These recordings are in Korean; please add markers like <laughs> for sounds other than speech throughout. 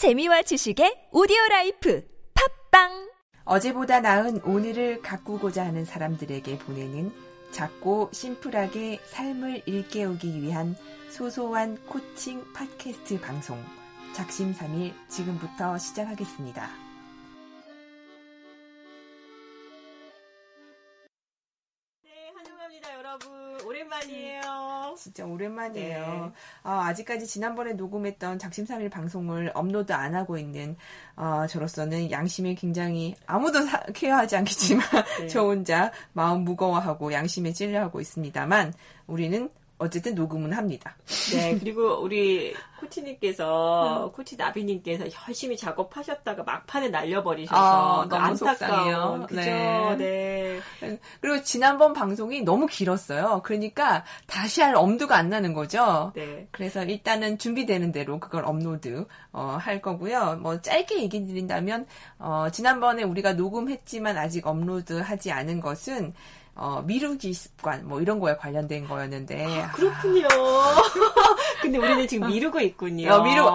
재미와 지식의 오디오 life 팟빵 어제보다 나은 오늘을 가꾸고자 하는 사람들에게 보내는 작고 심플하게 삶을 일깨우기 위한 소소한 코칭 팟캐스트 방송 작심삼일 지금부터 시작하겠습니다. 네, 환영합니다, 여러분. 오랜만이에요. 진짜 오랜만이에요. 네. 아, 아직까지 지난번에 녹음했던 작심삼일 방송을 업로드 안 하고 있는 어, 저로서는 양심에 굉장히 아무도 사- care하지 않겠지만 네. <laughs> 저 혼자 마음 무거워하고 양심에 찔려하고 있습니다만 우리는 어쨌든 녹음은 합니다. 네, 그리고 우리 코치님께서, 음. 코치 나비님께서 열심히 작업하셨다가 막판에 날려버리셔서 아, 그 너무. 안타까운, 그죠? 네. 네. 그리고 지난번 방송이 너무 길었어요. 그러니까 다시 할 엄두가 안 나는 거죠. 네. 그래서 일단은 준비되는 대로 그걸 업로드 어, 할 거고요. 뭐 짧게 얘기 드린다면 어, 지난번에 우리가 녹음했지만 아직 업로드하지 않은 것은 어, 미루기 습관 뭐 이런 거에 관련된 거였는데 그렇군요. <laughs> 근데 우리는 지금 미루고 있군요. 어, 미루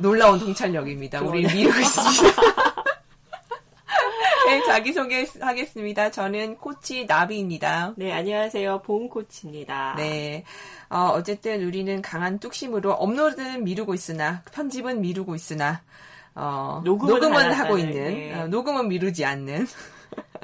놀라운 동찰력입니다. 우리 미루고 있습니다. <laughs> 네, 자기소개 하겠습니다. 저는 코치 나비입니다. 네, 안녕하세요. 보은 코치입니다. 네. 어, 어쨌든 우리는 강한 뚝심으로 업로드는 미루고 있으나 편집은 미루고 있으나 어, 녹음은 녹음은, 하고 있는 네. 어, 녹음은 미루지 않는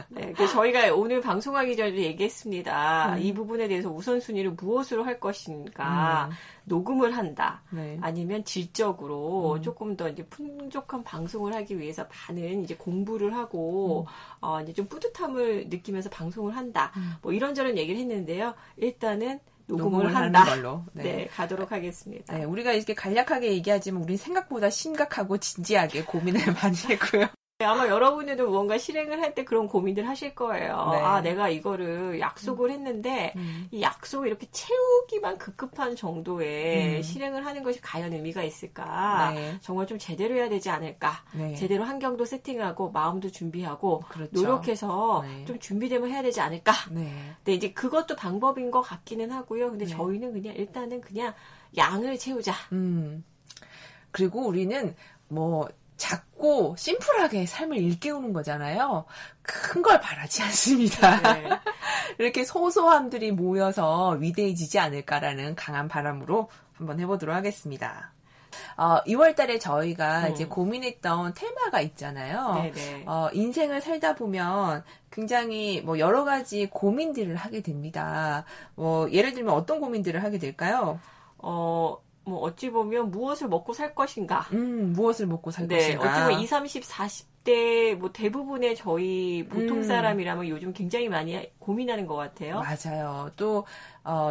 네, 그 저희가 오늘 방송하기 전에도 얘기했습니다. 음. 이 부분에 대해서 우선순위를 무엇으로 할 것인가. 음. 녹음을 한다. 네. 아니면 질적으로 음. 조금 더 이제 풍족한 방송을 하기 위해서 많은 이제 공부를 하고 어 이제 좀 뿌듯함을 느끼면서 방송을 한다. 음. 뭐 이런저런 얘기를 했는데요. 일단은 녹음을, 녹음을 한다. 걸로. 네. 네. 가도록 하겠습니다. 네, 우리가 이렇게 간략하게 얘기하지만 우리 생각보다 심각하고 진지하게 고민을 <laughs> 많이 했고요. 네, 아마 여러분들도 무언가 실행을 할 때 그런 고민들 하실 거예요. 네. 아, 내가 이거를 약속을 했는데 음. 이 약속을 이렇게 채우기만 급급한 정도의 음. 실행을 하는 것이 과연 의미가 있을까? 네. 정말 좀 제대로 해야 되지 않을까? 네. 제대로 환경도 세팅하고 마음도 준비하고 그렇죠. 노력해서 네. 좀 준비되면 해야 되지 않을까? 네. 근데 이제 그것도 방법인 것 같기는 하고요. 근데 네. 저희는 그냥 일단은 그냥 양을 채우자. 음. 그리고 우리는 뭐 작고 심플하게 삶을 일깨우는 거잖아요. 큰 걸 바라지 않습니다. 네. <laughs> 이렇게 소소함들이 모여서 위대해지지 않을까라는 강한 바람으로 한번 해보도록 하겠습니다. 어, 2월 달에 저희가 음. 이제 고민했던 테마가 있잖아요. 네네. 어, 인생을 살다 보면 굉장히 뭐 여러 가지 고민들을 하게 됩니다. 뭐 예를 들면 어떤 고민들을 하게 될까요? 어, 뭐 어찌 보면 무엇을 먹고 살 것인가? 음, 무엇을 먹고 살 네, 것인가? 어찌 보면 20, 30, 40대 뭐 대부분의 저희 보통 음. 사람이라면 요즘 굉장히 많이 고민하는 것 같아요. 맞아요. 또, 어,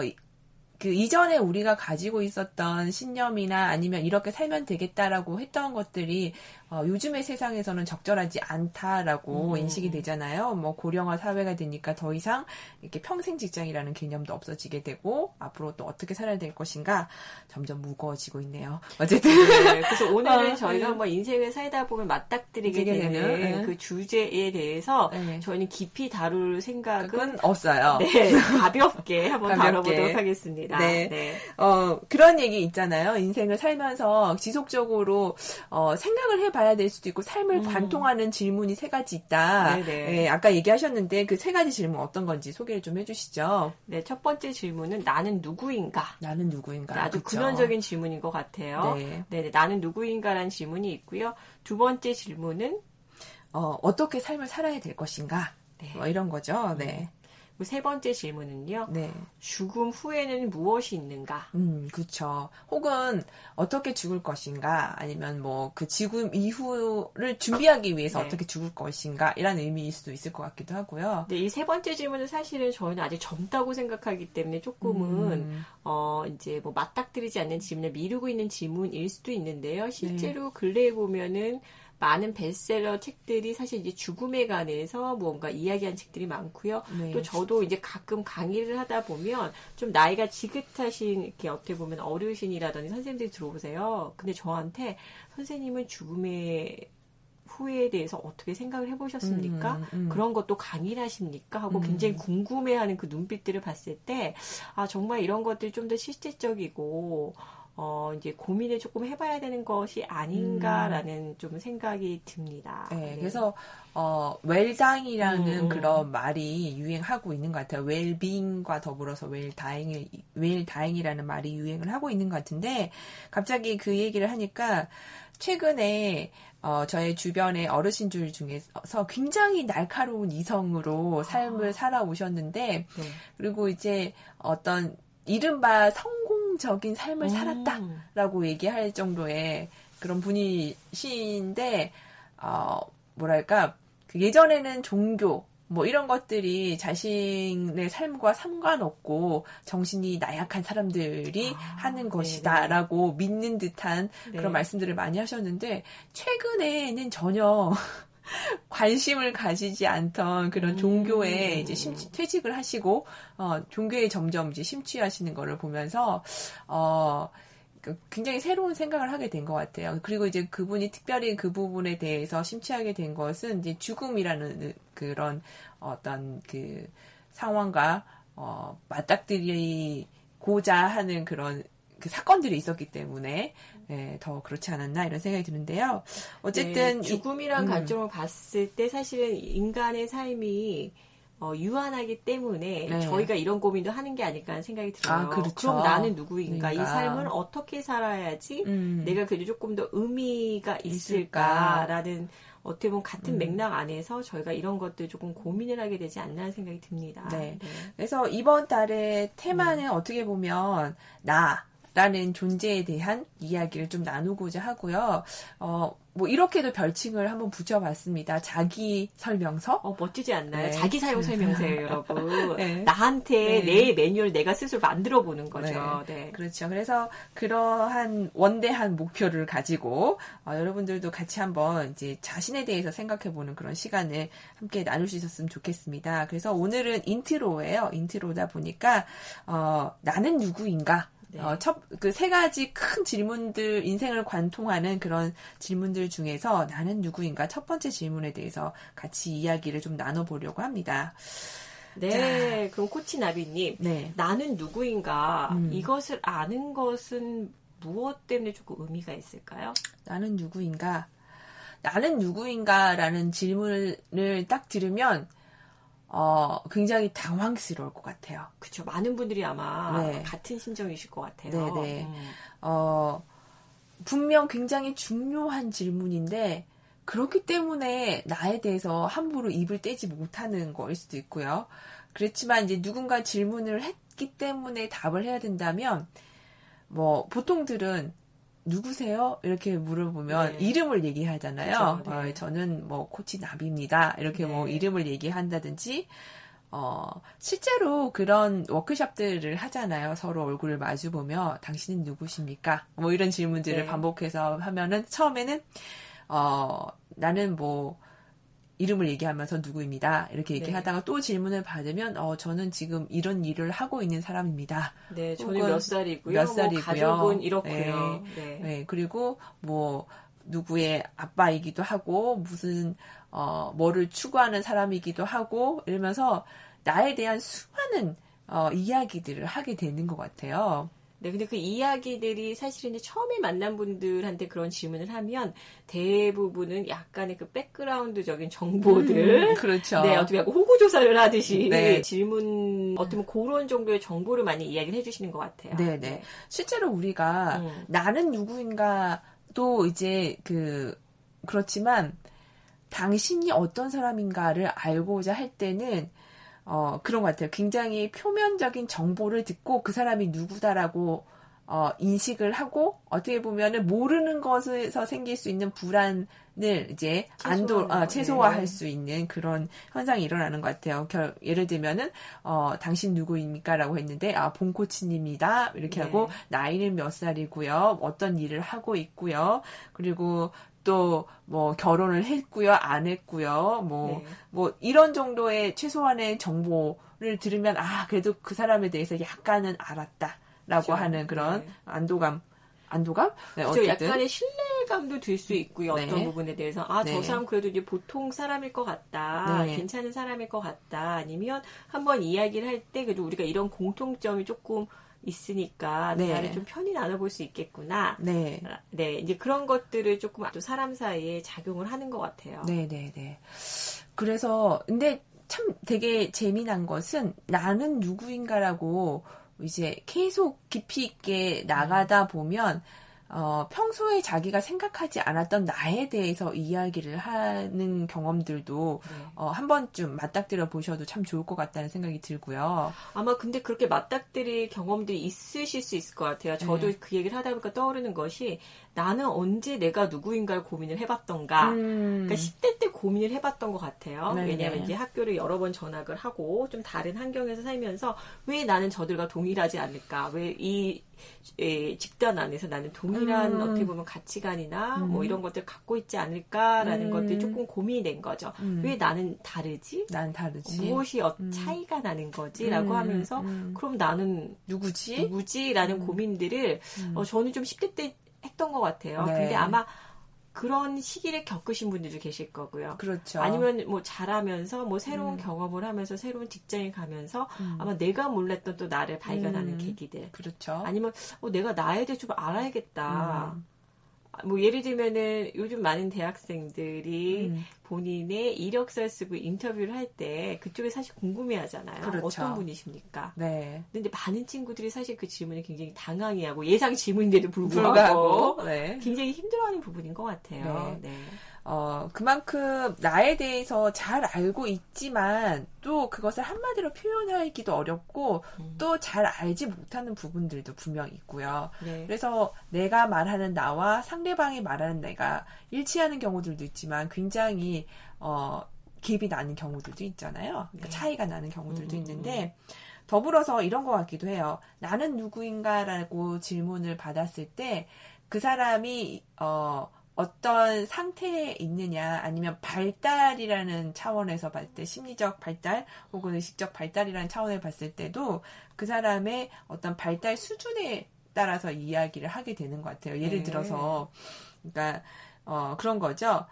그 이전에 우리가 가지고 있었던 신념이나 아니면 이렇게 살면 되겠다라고 했던 것들이 어, 요즘의 세상에서는 적절하지 않다라고 음. 인식이 되잖아요. 뭐 고령화 사회가 되니까 더 이상 이렇게 평생 직장이라는 개념도 없어지게 되고 앞으로 또 어떻게 살아야 될 것인가 점점 무거워지고 있네요. 어쨌든 네, 그래서 오늘은 어, 저희가 네. 한번 인생을 살다 보면 맞닥뜨리게 되는 되는, 네. 그 주제에 대해서 네. 저희는 깊이 다룰 생각은 없어요. 네, <laughs> 가볍게 한번 가볍게. 다뤄보도록 하겠습니다. 네. 어, 그런 얘기 있잖아요. 인생을 살면서 지속적으로, 어, 생각을 해봐 야 될 수도 있고, 삶을 음. 관통하는 질문이 세 가지 있다. 예, 아까 얘기하셨는데, 그 세 가지 질문 어떤 건지 소개를 좀 해주시죠. 네, 첫 번째 질문은 나는 누구인가? 나는 누구인가. 아주 그쵸? 근원적인 질문인 것 같아요. 네. 네, 나는 누구인가라는 질문이 있고요. 두 번째 질문은 어, 어떻게 삶을 살아야 될 것인가. 네. 뭐 이런 거죠. 네. 그세 번째 질문은요. 네. 죽음 후에는 무엇이 있는가? 음, 그쵸. 혹은 어떻게 죽을 것인가, 아니면 뭐 그 지금 이후를 준비하기 위해서 네. 어떻게 죽을 것인가, 이런 의미일 수도 있을 것 같기도 하고요. 네, 이 세 번째 질문은 사실은 저희는 아직 젊다고 생각하기 때문에 조금은 음. 어 이제 뭐 맞닥뜨리지 않는 질문을 미루고 있는 질문일 수도 네. 있는데요. 실제로 근래에 보면은 많은 베스트셀러 책들이 사실 이제 죽음에 관해서 뭔가 이야기한 책들이 많고요. 네. 또 저도 이제 가끔 강의를 하다 보면 좀 나이가 지긋하신 이렇게 어떻게 보면 어르신이라든지 선생님들이 들어오세요. 근데 저한테 선생님은 죽음의 후에 대해서 어떻게 생각을 해보셨습니까? 음, 음. 그런 것도 강의를 하십니까? 하고 음. 굉장히 궁금해하는 그 눈빛들을 봤을 때, 아, 정말 이런 것들이 좀 더 실제적이고, 어, 이제 고민을 조금 해봐야 되는 것이 아닌가라는 음. 좀 생각이 듭니다. 네, 그래서 어 웰장이라는 음. 그런 말이 유행하고 있는 것 같아요. 웰빙과 더불어서 웰다잉을 웰다잉이라는 말이 유행을 하고 있는 것 같은데 갑자기 그 얘기를 하니까 최근에 어, 저의 주변의 어르신들 중에서 굉장히 날카로운 이성으로 삶을 살아오셨는데 네. 그리고 이제 어떤 이른바 성 공적인 삶을 살았다. 음. 라고 얘기할 정도의 그런 분이신데, 어, 뭐랄까, 그 예전에는 종교, 뭐 이런 것들이 자신의 삶과 상관없고 정신이 나약한 사람들이 아, 하는 네네. 것이다 라고 믿는 듯한 네. 그런 말씀들을 많이 하셨는데 최근에는 전혀 <laughs> 관심을 가지지 않던 그런 음. 종교에 이제 심취, 퇴직을 하시고 어, 종교에 점점 이제 심취하시는 거를 보면서 어, 그 굉장히 새로운 생각을 하게 된 것 같아요. 그리고 이제 그분이 특별히 그 부분에 대해서 심취하게 된 것은 이제 죽음이라는 그런 어떤 그 상황과 어, 맞닥뜨리고자 하는 그런 그 사건들이 있었기 때문에 예, 더 그렇지 않았나 이런 생각이 드는데요. 어쨌든 네, 이- 죽음이란 음. 관점을 봤을 때 사실은 인간의 삶이 어, 유한하기 때문에 네. 저희가 이런 고민도 하는 게 아닐까 하는 생각이 들어요. 아, 그렇죠. 럼 나는 누구인가? 이 누군가. 삶을 어떻게 살아야지 음. 내가 그래도 조금 더 의미가 있을까? 있을까라는 어떻게 보면 같은 음. 맥락 안에서 저희가 이런 것들 조금 고민을 하게 되지 않나 하는 생각이 듭니다. 네. 그래서 이번 달의 테마는 어떻게 보면 나 라는 존재에 대한 이야기를 좀 나누고자 하고요. 어, 뭐 이렇게도 별칭을 한번 붙여봤습니다. 자기 설명서. 어, 멋지지 않나요? 네. 자기 사용 설명서예요, <laughs> 여러분. 네. 나한테 네. 내 매뉴얼 내가 스스로 만들어 보는 거죠. 네. 그렇죠. 그래서 그러한 원대한 목표를 가지고 어, 여러분들도 같이 한번 이제 자신에 대해서 생각해 보는 그런 시간을 함께 나눌 수 있었으면 좋겠습니다. 그래서 오늘은 intro예요. intro다 보니까 어, 나는 누구인가? 네. 어, 첫, 그 세 가지 큰 질문들, 인생을 관통하는 그런 질문들 중에서 나는 누구인가 첫 번째 질문에 대해서 같이 이야기를 좀 나눠보려고 합니다. 네, 그럼 코치나비님, 네. 나는 누구인가 음. 이것을 아는 것은 무엇 때문에 조금 의미가 있을까요? 나는 누구인가? 나는 누구인가라는 질문을 딱 들으면 어, 굉장히 당황스러울 것 같아요. 그렇죠. 많은 분들이 아마 네. 같은 심정이실 것 같아요. 네네. 음. 어, 분명 굉장히 중요한 질문인데 그렇기 때문에 나에 대해서 함부로 입을 떼지 못하는 거일 수도 있고요. 그렇지만 이제 누군가 질문을 했기 때문에 답을 해야 된다면 뭐 보통들은 누구세요? 이렇게 물어보면 네. 이름을 얘기하잖아요. 그죠, 네. 어, 저는 뭐 코치 나비입니다. 이렇게 뭐 네. 이름을 얘기한다든지 어, 실제로 그런 워크숍들을 하잖아요. 서로 얼굴을 마주 보며 당신은 누구십니까? 뭐 이런 질문들을 네. 반복해서 하면은 처음에는 어, 나는 뭐 이름을 얘기하면서 누구입니다. 이렇게 네. 얘기하다가 또 질문을 받으면 어, 저는 지금 이런 일을 하고 있는 사람입니다. 네, 저는 몇 살이고요. 몇뭐 살이고요. 가족은 이렇고요. 네. 네. 네, 그리고 뭐 누구의 아빠이기도 하고 무슨 어 뭐를 추구하는 사람이기도 하고 이러면서 나에 대한 수많은 어 이야기들을 하게 되는 것 같아요. 네, 근데 그 이야기들이 사실은 이제 처음에 만난 분들한테 그런 질문을 하면 대부분은 약간의 그 백그라운드적인 정보들. 음, 그렇죠. 네, 어떻게 하고 호구조사를 하듯이 네. 질문, 어떻게 보면 그런 정도의 정보를 많이 이야기를 해주시는 것 같아요. 네, 네. 실제로 우리가 음. 나는 누구인가도 이제 그 그렇지만 당신이 어떤 사람인가를 알고자 할 때는 어 그런 것 같아요. 굉장히 표면적인 정보를 듣고 그 사람이 누구다라고 어 인식을 하고 어떻게 보면은 모르는 것에서 생길 수 있는 불안 을 이제 안도 아, 거. 최소화할 네. 수 있는 그런 현상이 일어나는 것 같아요. 결, 예를 들면은 어 당신 누구입니까라고 했는데 아 본코치님이다 이렇게 네. 하고 나이는 몇 살이고요. 어떤 일을 하고 있고요. 그리고 또 뭐 결혼을 했고요. 안 했고요. 뭐 네. 뭐 이런 정도의 최소한의 정보를 들으면 아 그래도 그 사람에 대해서 약간은 알았다라고 그렇죠. 하는 그런 네. 안도감 안도감 네, 저 어쨌든 약간의 신뢰 감도 들 수 있고요. 어떤 네. 부분에 대해서 아저 네. 사람 그래도 이제 보통 사람일 것 같다, 네. 괜찮은 사람일 것 같다, 아니면 한번 이야기를 할 때 그래도 우리가 이런 공통점이 조금 있으니까 네. 나를 좀 편히 나눠볼 수 있겠구나. 네. 네, 이제 그런 것들을 조금 또 사람 사이에 작용을 하는 것 같아요. 네, 네, 네. 그래서 근데 참 되게 재미난 것은 나는 누구인가라고 이제 계속 깊이 있게 나가다 보면 어, 평소에 자기가 생각하지 않았던 나에 대해서 이야기를 하는 경험들도 네. 어, 한 번쯤 맞닥뜨려 보셔도 참 좋을 것 같다는 생각이 들고요. 아마 근데 그렇게 맞닥뜨릴 경험들이 있으실 수 있을 것 같아요. 저도 네. 그 얘기를 하다 보니까 떠오르는 것이 나는 언제 내가 누구인가를 고민을 해봤던가. 음, 그러니까 10대 때 고민을 해봤던 것 같아요. 네네. 왜냐하면 이제 학교를 여러 번 전학을 하고 좀 다른 환경에서 살면서 왜 나는 저들과 동일하지 않을까? 왜이 집단 안에서 나는 동일 한 음. 어떻게 보면 가치관이나 음. 뭐 이런 것들 갖고 있지 않을까라는 음. 것들이 조금 고민이 된 거죠. 음. 왜 나는 다르지? 난 다르지. 무엇이 어- 음. 차이가 나는 거지라고 음, 하면서 음. 그럼 나는 누구지? 누구지라는 음. 고민들을 음. 어, 저는 좀 10대 때 했던 것 같아요. 네. 근데 아마 그런 시기를 겪으신 분들도 계실 거고요. 그렇죠. 아니면 뭐 자라면서 뭐 새로운 음. 경험을 하면서 새로운 직장에 가면서 음. 아마 내가 몰랐던 또 나를 발견하는 음. 계기들. 그렇죠. 아니면 어, 내가 나에 대해 좀 알아야겠다. 음. 뭐 예를 들면은 요즘 많은 대학생들이 음. 본인의 이력서를 쓰고 인터뷰를 할 때 그쪽에 사실 궁금해 하잖아요. 그렇죠. 어떤 분이십니까? 네. 근데 많은 친구들이 사실 그 질문을 굉장히 당황해 하고 예상 질문인데도 불구하고, 불구하고 네. 굉장히 힘들어하는 부분인 것 같아요. 네. 네. 어, 그만큼 나에 대해서 잘 알고 있지만 또 그것을 한마디로 표현하기도 어렵고 음. 또잘 알지 못하는 부분들도 분명 있고요. 네. 그래서 내가 말하는 나와 상대방이 말하는 내가 일치하는 경우들도 있지만 굉장히 어, 갭이 나는 경우들도 있잖아요. 그러니까 네. 차이가 나는 경우들도 음, 있는데 더불어서 이런 것 같기도 해요. 나는 누구인가라고 질문을 받았을 때 그 사람이 어, 어떤 상태에 있느냐 아니면 발달이라는 차원에서 봤을 때 심리적 발달 혹은 의식적 발달이라는 차원을 봤을 때도 그 사람의 어떤 발달 수준에 따라서 이야기를 하게 되는 것 같아요. 예를 네. 들어서 그러니까 어, 그런 거죠.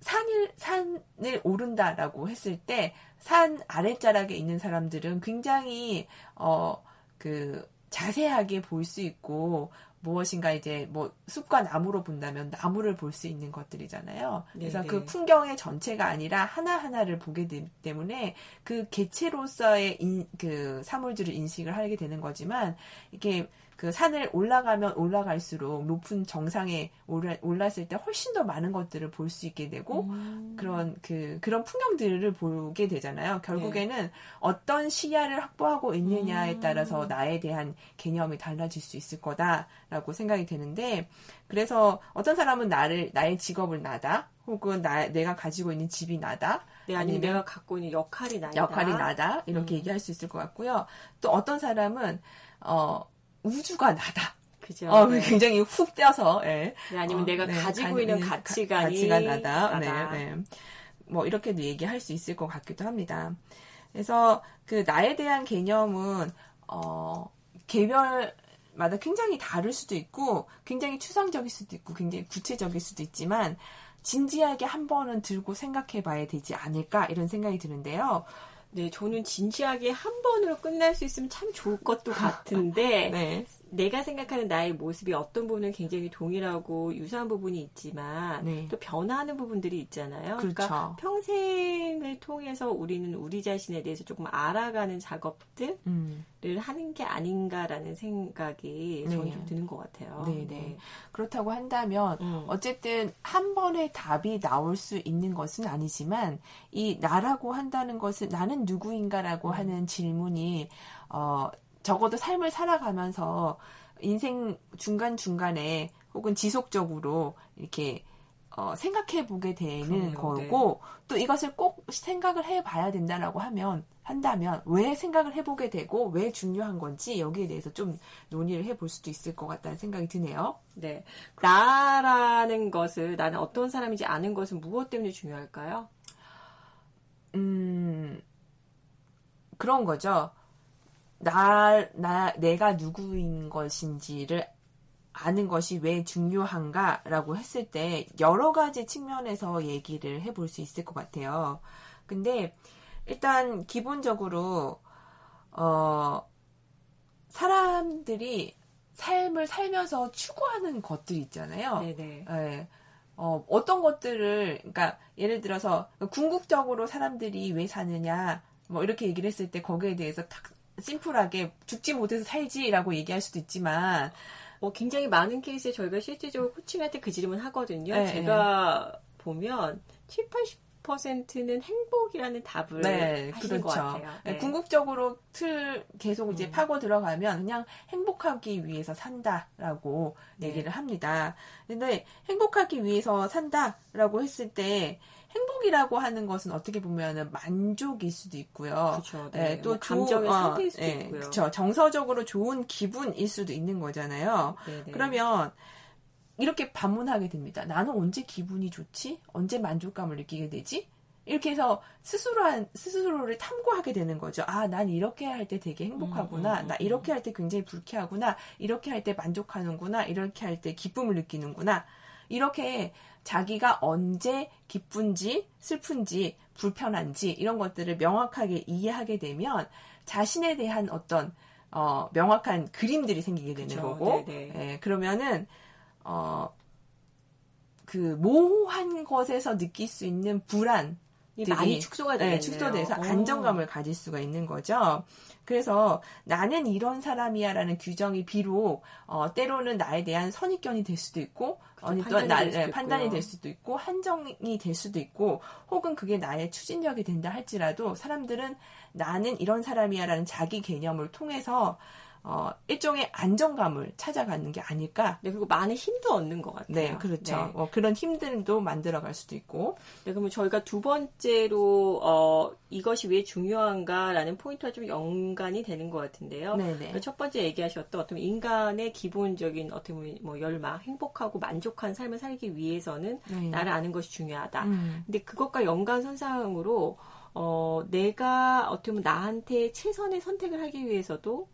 산을 산을 오른다라고 했을 때 산 아랫자락에 있는 사람들은 굉장히 어그 자세하게 볼 수 있고 무엇인가 이제 뭐 숲과 나무로 본다면 나무를 볼 수 있는 것들이잖아요. 그래서 네네. 그 풍경의 전체가 아니라 하나하나를 보게 되기 때문에 그 개체로서의 인, 그 사물들을 인식을 하게 되는 거지만 이게 그 산을 올라가면 올라갈수록 높은 정상에 올라, 올랐을 때 훨씬 더 많은 것들을 볼 수 있게 되고 음. 그런 그 그런 풍경들을 보게 되잖아요. 결국에는 어떤 시야를 확보하고 있느냐에 음. 따라서 나에 대한 개념이 달라질 수 있을 거다라고 생각이 되는데 그래서 어떤 사람은 나를 나의 직업을 나다 혹은 나 내가 가지고 있는 집이 나다 네, 아니면 아니면 내가 갖고 있는 역할이 나이다. 역할이 나다 이렇게 음. 얘기할 수 있을 것 같고요. 또 어떤 사람은 어 우주가 나다. 그죠. 어, 네. 굉장히 훅 뛰어서 예. 네, 아니면 어, 내가 네, 가지고 가- 있는 네, 가치관이 가, 치가 나다. 나다. 네, 네. 뭐 이렇게도 얘기할 수 있을 것 같기도 합니다. 그래서 그 나에 대한 개념은 어 개별마다 굉장히 다를 수도 있고 굉장히 추상적일 수도 있고 굉장히 구체적일 수도 있지만 진지하게 한 번은 들고 생각해 봐야 되지 않을까 이런 생각이 드는데요. 네, 저는 진지하게 한 번으로 끝날 수 있으면 참 좋을 것도 같은데 <laughs> 네. 내가 생각하는 나의 모습이 어떤 부분은 굉장히 동일하고 유사한 부분이 있지만 네. 또 변화하는 부분들이 있잖아요. 그렇죠. 그러니까 평생을 통해서 우리는 우리 자신에 대해서 조금 알아가는 작업들을 음. 하는 게 아닌가라는 생각이 저는 네. 좀 드는 것 같아요. 네, 네. 그렇다고 한다면 음. 어쨌든 한 번에 답이 나올 수 있는 것은 아니지만 이 나라고 한다는 것은 나는 누구인가라고 음. 하는 질문이 어 적어도 삶을 살아가면서 인생 중간 중간에 혹은 지속적으로 이렇게 어, 생각해 보게 되는 거고 또 이것을 꼭 생각을 해 봐야 된다라고 하면 한다면 왜 생각을 해 보게 되고 왜 중요한 건지 여기에 대해서 좀 논의를 해 볼 수도 있을 것 같다는 생각이 드네요. 네. 나라는 것을 나는 어떤 사람인지 아는 것은 무엇 때문에 중요할까요? 음, 그런 거죠. 나, 나, 내가 누구인 것인지를 아는 것이 왜 중요한가라고 했을 때 여러 가지 측면에서 얘기를 해볼 수 있을 것 같아요. 근데 일단 기본적으로, 어, 사람들이 삶을 살면서 추구하는 것들이 있잖아요. 네네. 예. 어, 어떤 것들을, 그러니까, 예를 들어서, 궁극적으로 사람들이 왜 사느냐, 뭐, 이렇게 얘기를 했을 때 거기에 대해서 탁, 심플하게 죽지 못해서 살지라고 얘기할 수도 있지만, 어, 굉장히 많은 케이스에 저희가 실질적으로 코칭할 때 그 질문 하거든요. 네, 제가 보면 7, 80% 는 행복이라는 답을 네, 하신 것 그렇죠. 같아요. 네, 네. 궁극적으로 틀 계속 이제 음. 파고 들어가면 그냥 행복하기 위해서 산다라고 네. 얘기를 합니다. 근데 행복하기 위해서 산다라고 했을 때 행복이라고 하는 것은 어떻게 보면은 만족일 수도 있고요. 그렇죠. 네, 네. 또 뭐 감정의 좋은- 상태일 수도 네, 있고요. 그렇죠. 정서적으로 좋은 기분일 수도 있는 거잖아요. 네네. 그러면 이렇게 반문하게 됩니다. 나는 언제 기분이 좋지? 언제 만족감을 느끼게 되지? 이렇게 해서 스스로 한, 스스로를 탐구하게 되는 거죠. 아, 난 이렇게 할 때 되게 행복하구나. 음, 음, 나 음, 이렇게 할 때 굉장히 불쾌하구나. 이렇게 할 때 만족하는구나. 이렇게 할 때 기쁨을 느끼는구나. 이렇게 자기가 언제 기쁜지, 슬픈지, 불편한지 이런 것들을 명확하게 이해하게 되면 자신에 대한 어떤 어, 명확한 그림들이 생기게 되는 그쵸, 거고, 네네. 예, 그러면은 어, 그 모호한 것에서 느낄 수 있는 불안, 많이 축소가 되겠네요. 네, 축소돼서 어. 안정감을 가질 수가 있는 거죠. 그래서 나는 이런 사람이야라는 규정이 비록 어, 때로는 나에 대한 선입견이 될 수도 있고 아니 또 판단이 나, 될 수도 네, 판단이 있고요. 될 수도 있고 한정이 될 수도 있고 혹은 그게 나의 추진력이 된다 할지라도 사람들은 나는 이런 사람이야라는 자기 개념을 통해서 어, 일종의 안정감을 찾아가는 게 아닐까. 네, 그리고 많은 힘도 얻는 것 같아요. 네, 그렇죠. 네. 어, 그런 힘들도 만들어갈 수도 있고. 네, 그러면 저희가 두 번째로 어, 이것이 왜 중요한가라는 포인트와 좀 연관이 되는 것 같은데요. 네네. 그러니까 첫 번째 얘기하셨던 어떤 인간의 기본적인 어떻게 보면 뭐 열망, 행복하고 만족한 삶을 살기 위해서는 네. 나를 아는 것이 중요하다. 음. 근데 그것과 연관선상으로 어, 내가 어떻게 보면 나한테 최선의 선택을 하기 위해서도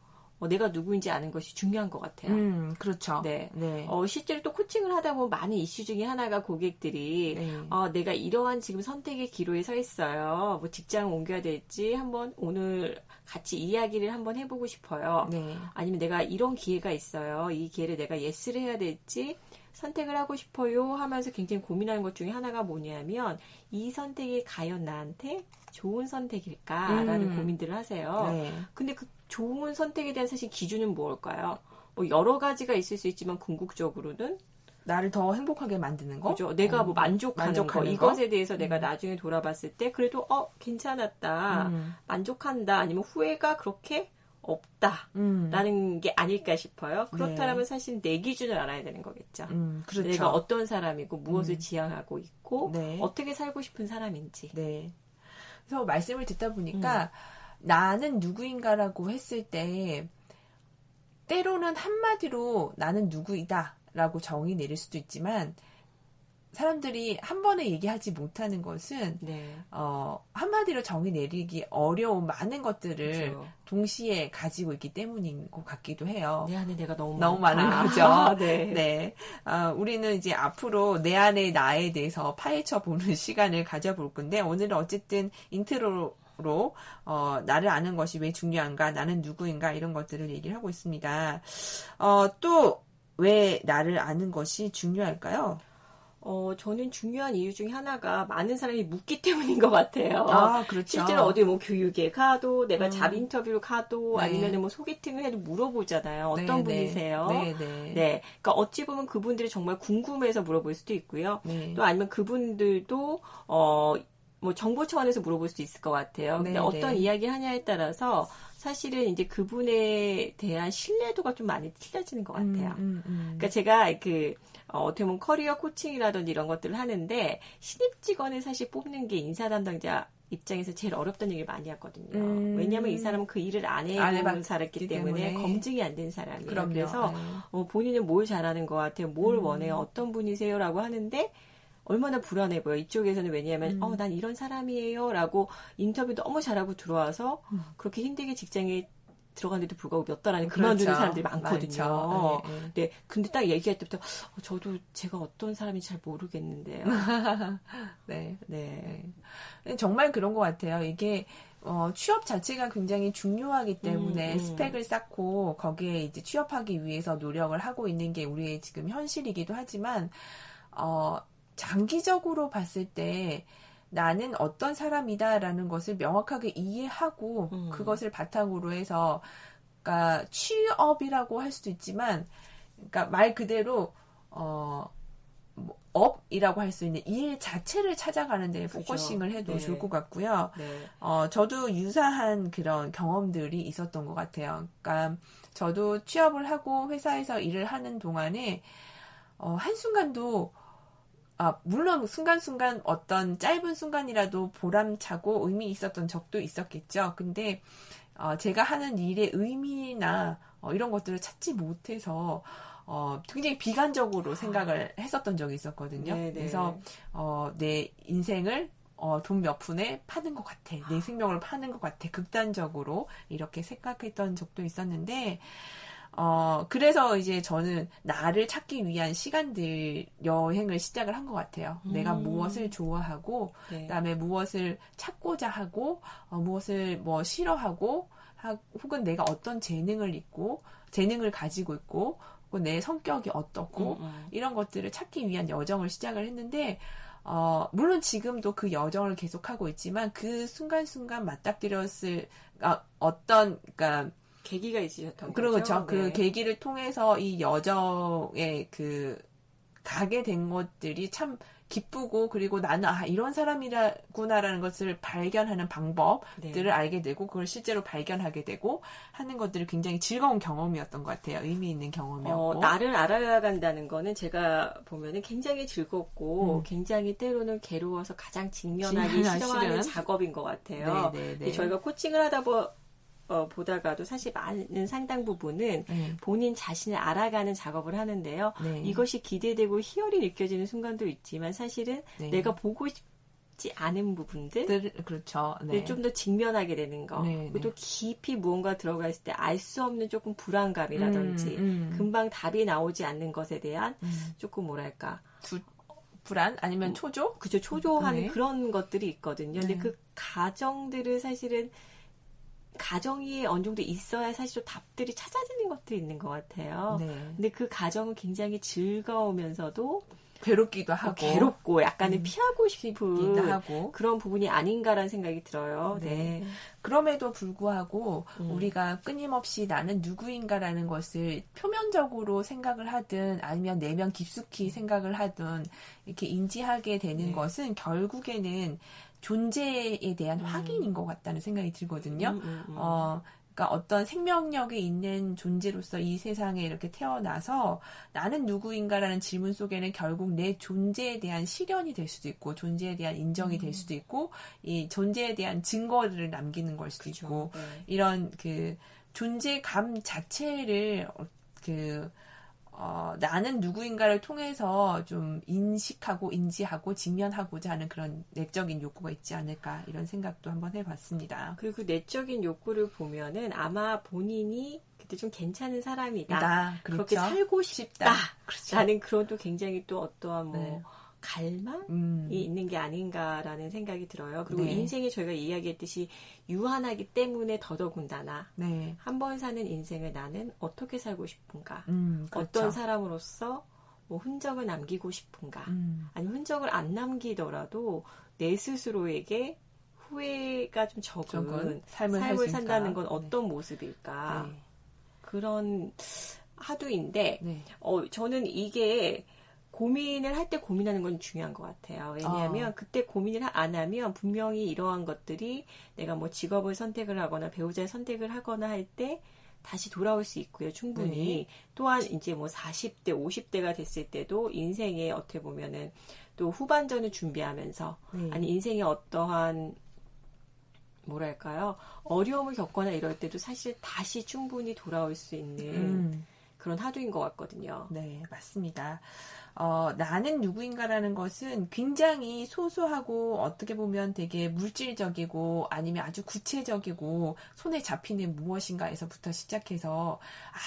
어, 내가 누구인지 아는 것이 중요한 것 같아요. 음, 그렇죠. 네. 네. 어, 실제로 또 코칭을 하다 보면 많은 이슈 중에 하나가 고객들이 네. 어, 내가 이러한 지금 선택의 기로에 서 있어요. 뭐 직장 옮겨야 될지 한번 오늘 같이 이야기를 한번 해보고 싶어요. 네. 아니면 내가 이런 기회가 있어요. 이 기회를 내가 예스를 해야 될지 선택을 하고 싶어요 하면서 굉장히 고민하는 것 중에 하나가 뭐냐면 이 선택이 과연 나한테 좋은 선택일까라는 음. 고민들을 하세요. 네. 근데 그 좋은 선택에 대한 사실 기준은 뭘까요? 뭐 여러 가지가 있을 수 있지만 궁극적으로는 나를 더 행복하게 만드는 거? 그죠. 내가 어, 뭐 만족하는, 만족하는 거, 거? 이것에 대해서 내가 나중에 돌아봤을 때 그래도 어 괜찮았다, 음. 만족한다, 아니면 후회가 그렇게 없다라는 음. 게 아닐까 싶어요. 네. 그렇다면 사실 내 기준을 알아야 되는 거겠죠. 음, 그렇죠. 내가 어떤 사람이고 무엇을 음. 지향하고 있고 네. 어떻게 살고 싶은 사람인지. 네. 그래서 말씀을 듣다 음. 보니까 나는 누구인가라고 했을 때 때로는 한마디로 나는 누구이다 라고 정의 내릴 수도 있지만 사람들이 한 번에 얘기하지 못하는 것은 네. 어, 한마디로 정의 내리기 어려운 많은 것들을 그렇죠. 동시에 가지고 있기 때문인 것 같기도 해요. 내 안에 내가 너무 너무. 많은 거죠. <laughs> 네. 네. 어, 우리는 이제 앞으로 내 안의 나에 대해서 파헤쳐 보는 <laughs> 시간을 가져볼 건데, 오늘은 어쨌든 인트로 로, 어, 나를 아는 것이 왜 중요한가, 나는 누구인가, 이런 것들을 얘기를 하고 있습니다. 어, 또, 왜 나를 아는 것이 중요할까요? 어, 저는 중요한 이유 중에 하나가 많은 사람이 묻기 때문인 것 같아요. 아, 그렇죠. 실제로 어디 뭐 교육에 가도 내가 음. 잡 인터뷰를 가도 네. 아니면 뭐 소개팅을 해도 물어보잖아요. 어떤 네, 네. 분이세요? 네, 네. 네. 그러니까 어찌 보면 그분들이 정말 궁금해서 물어볼 수도 있고요. 네. 또 아니면 그분들도 어, 뭐 정보 차원에서 물어볼 수도 있을 것 같아요. 근데 네, 어떤 네. 이야기 하냐에 따라서 사실은 이제 그분에 대한 신뢰도가 좀 많이 틀려지는 것 같아요. 음, 음, 음. 그러니까 제가 그 어, 어떻게 보면 커리어 코칭이라든지 이런 것들을 하는데 신입 직원을 사실 뽑는 게 인사 담당자 입장에서 제일 어렵다는 얘기를 많이 하거든요. 음. 왜냐하면 이 사람은 그 일을 안안 해본 살았기 때문에, 때문에. 검증이 안 된 사람이에요. 그럼요. 그래서 네. 어, 본인은 뭘 잘하는 것 같아요, 뭘 음. 원해요, 어떤 분이세요라고 하는데 얼마나 불안해 보여. 이쪽에서는 왜냐하면 음. 어, 난 이런 사람이에요 라고 인터뷰 너무 잘하고 들어와서 음. 그렇게 힘들게 직장에 들어갔는데도 불구하고 몇 달 안에 그만두는 그렇죠. 사람들이 많거든요. 네, 네. 네, 근데 딱 얘기할 때부터 어, 저도 제가 어떤 사람인지 잘 모르겠는데요. <laughs> 네. 네. 네. 정말 그런 것 같아요. 이게 어, 취업 자체가 굉장히 중요하기 때문에 음, 음. 스펙을 쌓고 거기에 이제 취업하기 위해서 노력을 하고 있는 게 우리의 지금 현실이기도 하지만 어, 장기적으로 봤을 때 나는 어떤 사람이다라는 것을 명확하게 이해하고 음. 그것을 바탕으로 해서 그러니까 취업이라고 할 수도 있지만 그러니까 말 그대로 어 뭐, 업이라고 할 수 있는 일 자체를 찾아가는 데. focusing을 해도 네. 좋을 것 같고요. 네. 어, 저도 유사한 그런 경험들이 있었던 것 같아요. 그러니까 저도 취업을 하고 회사에서 일을 하는 동안에 어, 한순간도 아, 물론 순간순간 어떤 짧은 순간이라도 보람차고 의미 있었던 적도 있었겠죠. 근데 어, 제가 하는 일의 의미나 어, 이런 것들을 찾지 못해서 어, 굉장히 비관적으로 생각을 했었던 적이 있었거든요. 아. 네네. 그래서 어, 내 인생을 어, 돈 몇 푼에 파는 것 같아. 내 생명을 파는 것 같아. 극단적으로 이렇게 생각했던 적도 있었는데, 어, 그래서 이제 저는 나를 찾기 위한 시간들, 여행을 시작을 한 것 같아요. 내가 음. 무엇을 좋아하고, 네. 그 다음에 무엇을 찾고자 하고, 어, 무엇을 뭐 싫어하고, 하- 혹은 내가 어떤 재능을 있고, 재능을 가지고 있고, 혹은 내 성격이 어떻고, 음, 음. 이런 것들을 찾기 위한 여정을 시작을 했는데, 어, 물론 지금도 그 여정을 계속하고 있지만, 그 순간순간 맞닥뜨렸을, 아, 어떤, 그니까, 계기가 있으셨던 거죠. 거죠. 그 네. 계기를 통해서 이 여정에 그, 가게 된 것들이 참 기쁘고, 그리고 나는, 아, 이런 사람이라구나라는 것을 발견하는 방법들을 네. 알게 되고, 그걸 실제로 발견하게 되고, 하는 것들이 굉장히 즐거운 경험이었던 것 같아요. 의미 있는 경험이었고. 어, 나를 알아야 간다는 거는 제가 보면은 굉장히 즐겁고 음. 굉장히 때로는 괴로워서 가장 직면하기 싫어하는. 작업인 것 같아요. 네, 네, 네. 저희가 코칭을 하다 보, 어, 보다가도 사실 많은 상당 부분은 네. 본인 자신을 알아가는 작업을 하는데요. 네. 이것이 기대되고 희열이 느껴지는 순간도 있지만 사실은 네. 내가 보고 싶지 않은 부분들 들- 그렇죠. 네. 좀더 직면하게 되는 거. 네, 그리고 네. 또 깊이 무언가 들어가 있을 때 알 수 없는 조금 불안감이라든지 음, 음. 금방 답이 나오지 않는 것에 대한 음. 조금 뭐랄까 두- 불안 아니면 초조? 그죠 초조한 네. 그런 것들이 있거든요. 근데 네. 그 가정들을 사실은 가정이 어느 정도 있어야 사실 좀 답들이 찾아지는 것들이 있는 것 같아요. 네. 근데 그 가정은 굉장히 즐거우면서도 괴롭기도 하고 괴롭고 약간은 음, 피하고 기도 싶은 하고 그런 부분이 아닌가라는 생각이 들어요. 네. 네. 그럼에도 불구하고 음. 우리가 끊임없이 나는 누구인가라는 것을 표면적으로 생각을 하든 아니면 내면 깊숙이 생각을 하든 이렇게 인지하게 되는 네. 것은 결국에는 존재에 대한 음. 확인인 것 같다는 생각이 들거든요. 음, 음, 음. 어, 그러니까 어떤 생명력이 있는 존재로서 이 세상에 이렇게 태어나서 나는 누구인가라는 질문 속에는 결국 내 존재에 대한 실현이 될 수도 있고 존재에 대한 인정이 음. 될 수도 있고 이 존재에 대한 증거를 남기는 걸 수도 그렇죠. 있고 네. 이런 그 존재감 자체를 어, 그 어, 나는 누구인가를 통해서 좀 인식하고 인지하고 직면하고자 하는 그런 내적인 욕구가 있지 않을까 이런 생각도 한번 해봤습니다. 그리고 그 내적인 욕구를 보면은 아마 본인이 그때 좀 괜찮은 사람이다. 나 그렇게 그렇죠. 살고 싶다. 그렇죠. 라는 그런 또 굉장히 또 어떠한 뭐 네. 갈망이 음, 있는 게 아닌가라는 생각이 들어요. 그리고 네. 인생이 저희가 이야기했듯이 유한하기 때문에 더더군다나 네, 한번 사는 인생을 나는 어떻게 살고 싶은가? 음, 그렇죠. 어떤 사람으로서 뭐 흔적을 남기고 싶은가? 음, 아니면 흔적을 안 남기더라도 내 스스로에게 후회가 좀 적은, 적은 삶을, 삶을, 산다는? 건 어떤 모습일까? 네, 그런 하두인데 네, 어, 저는 이게 고민을 할 때 고민하는 건 중요한 것 같아요. 왜냐하면 어. 그때 고민을 안 하면 분명히 이러한 것들이 내가 뭐 직업을 선택을 하거나 배우자를 선택을 하거나 할 때 다시 돌아올 수 있고요. 충분히. 네. 또한 이제 뭐 40대, 50대가 됐을 때도 인생에 어떻게 보면은 또 후반전을 준비하면서 네. 아니 인생의 어떠한 뭐랄까요 어려움을 겪거나 이럴 때도 사실 다시 충분히 돌아올 수 있는 음. 그런 하두인 것 같거든요. 네, 맞습니다. 어, 나는 누구인가라는 것은 굉장히 소소하고 어떻게 보면 되게 물질적이고 아니면 아주 구체적이고 손에 잡히는 무엇인가에서부터 시작해서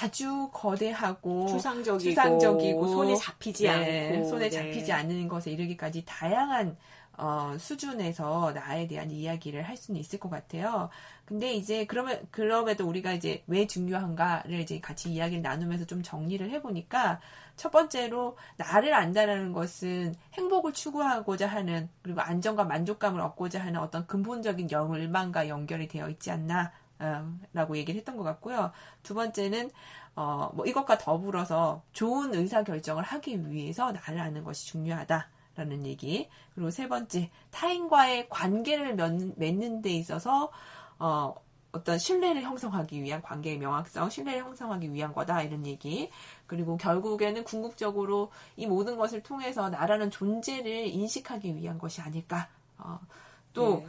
아주 거대하고 추상적이고, 추상적이고 손에 잡히지 네, 않고 손에 네. 잡히지 않는 것에 이르기까지 다양한 어, 수준에서 나에 대한 이야기를 할 수는 있을 것 같아요. 근데 이제 그러면 그럼에도 우리가 이제 왜 중요한가를 이제 같이 이야기를 나누면서 좀 정리를 해보니까 첫 번째로 나를 안다라는 것은 행복을 추구하고자 하는 그리고 안정과 만족감을 얻고자 하는 어떤 근본적인 열망과 연결이 되어 있지 않나. 어, 라고 얘기를 했던 것 같고요. 두 번째는, 어, 뭐 이것과 더불어서 좋은 의사 결정을 하기 위해서 나를 아는 것이 중요하다. 라는 얘기. 그리고 세 번째, 타인과의 관계를 맺는 데 있어서, 어, 어떤 신뢰를 형성하기 위한 관계의 명확성, 신뢰를 형성하기 위한 거다 이런 얘기. 그리고 결국에는 궁극적으로 이 모든 것을 통해서 나라는 존재를 인식하기 위한 것이 아닐까. 어, 또 네.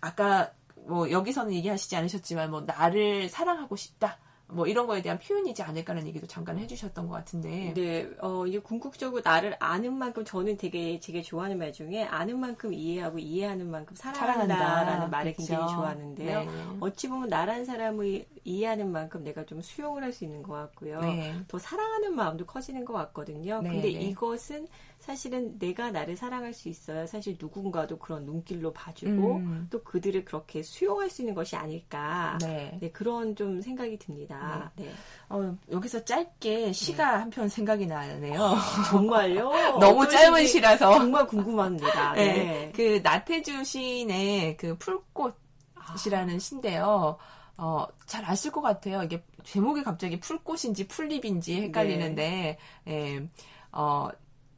아까 뭐 여기서는 얘기하시지 않으셨지만 뭐 나를 사랑하고 싶다. 뭐 이런 거에 대한 표현이지 않을까라는 얘기도 잠깐 해주셨던 것 같은데. 네, 어, 이게 궁극적으로 나를 아는 만큼 저는 되게 되게 좋아하는 말 중에 아는 만큼 이해하고 이해하는 만큼 사랑한다라는 사랑한다. 말을 그쵸? 굉장히 좋아하는데요. 네. 어찌 보면 나란 사람을 이해하는 만큼 내가 좀 수용을 할 수 있는 것 같고요. 네. 더 사랑하는 마음도 커지는 것 같거든요. 네, 근데 네. 이것은 사실은 내가 나를 사랑할 수 있어야 사실 누군가도 그런 눈길로 봐주고 음. 또 그들을 그렇게 수용할 수 있는 것이 아닐까. 네. 네 그런 좀 생각이 듭니다. 네. 네. 어, 여기서 짧게 시가 네. 한편 생각이 나네요. 어, 정말요? <laughs> 너무 짧은 시라서. 정말 궁금합니다. <laughs> 네. 그 나태주 시인의 그 풀꽃이라는 아. 시인데요. 어, 잘 아실 것 같아요. 이게 제목이 갑자기 풀꽃인지 풀잎인지 헷갈리는데, 예, 어,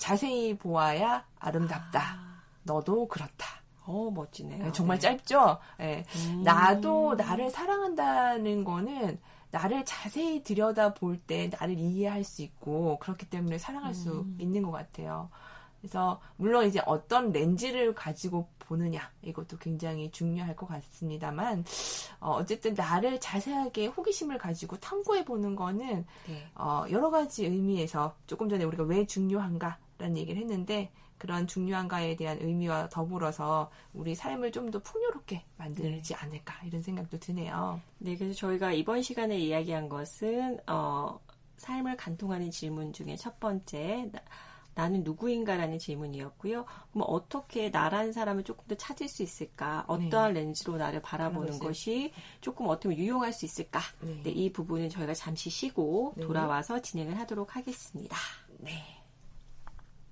자세히 보아야 아름답다. 아. 너도 그렇다. 어, 멋지네요. 네, 정말 네. 짧죠? 네. 음. 나도 나를 사랑한다는 거는 나를 자세히 들여다 볼 때 나를 이해할 수 있고 그렇기 때문에 사랑할 음. 수 있는 것 같아요. 그래서 물론 이제 어떤 렌즈를 가지고 보느냐 이것도 굉장히 중요할 것 같습니다만 어, 쨌든 나를 자세하게 호기심을 가지고 탐구해 보는 거는 네. 어, 여러 가지 의미에서 조금 전에 우리가 왜 중요한가 라는 얘기를 했는데 그런 중요한가에 대한 의미와 더불어서 우리 삶을 좀 더 풍요롭게 만들지 않을까 이런 생각도 드네요. 네, 그래서 저희가 이번 시간에 이야기한 것은 어, 삶을 간통하는 질문 중에 첫 번째 나, 는 누구인가라는 질문이었고요. 그럼 어떻게 나라는 사람을 조금 더 찾을 수 있을까? 어떠한 네. 렌즈로 나를 바라보는 것이 조금 어떻게 유용할 수 있을까? 네. 네, 이 부분은 저희가 잠시 쉬고 네. 돌아와서 진행을 하도록 하겠습니다. 네.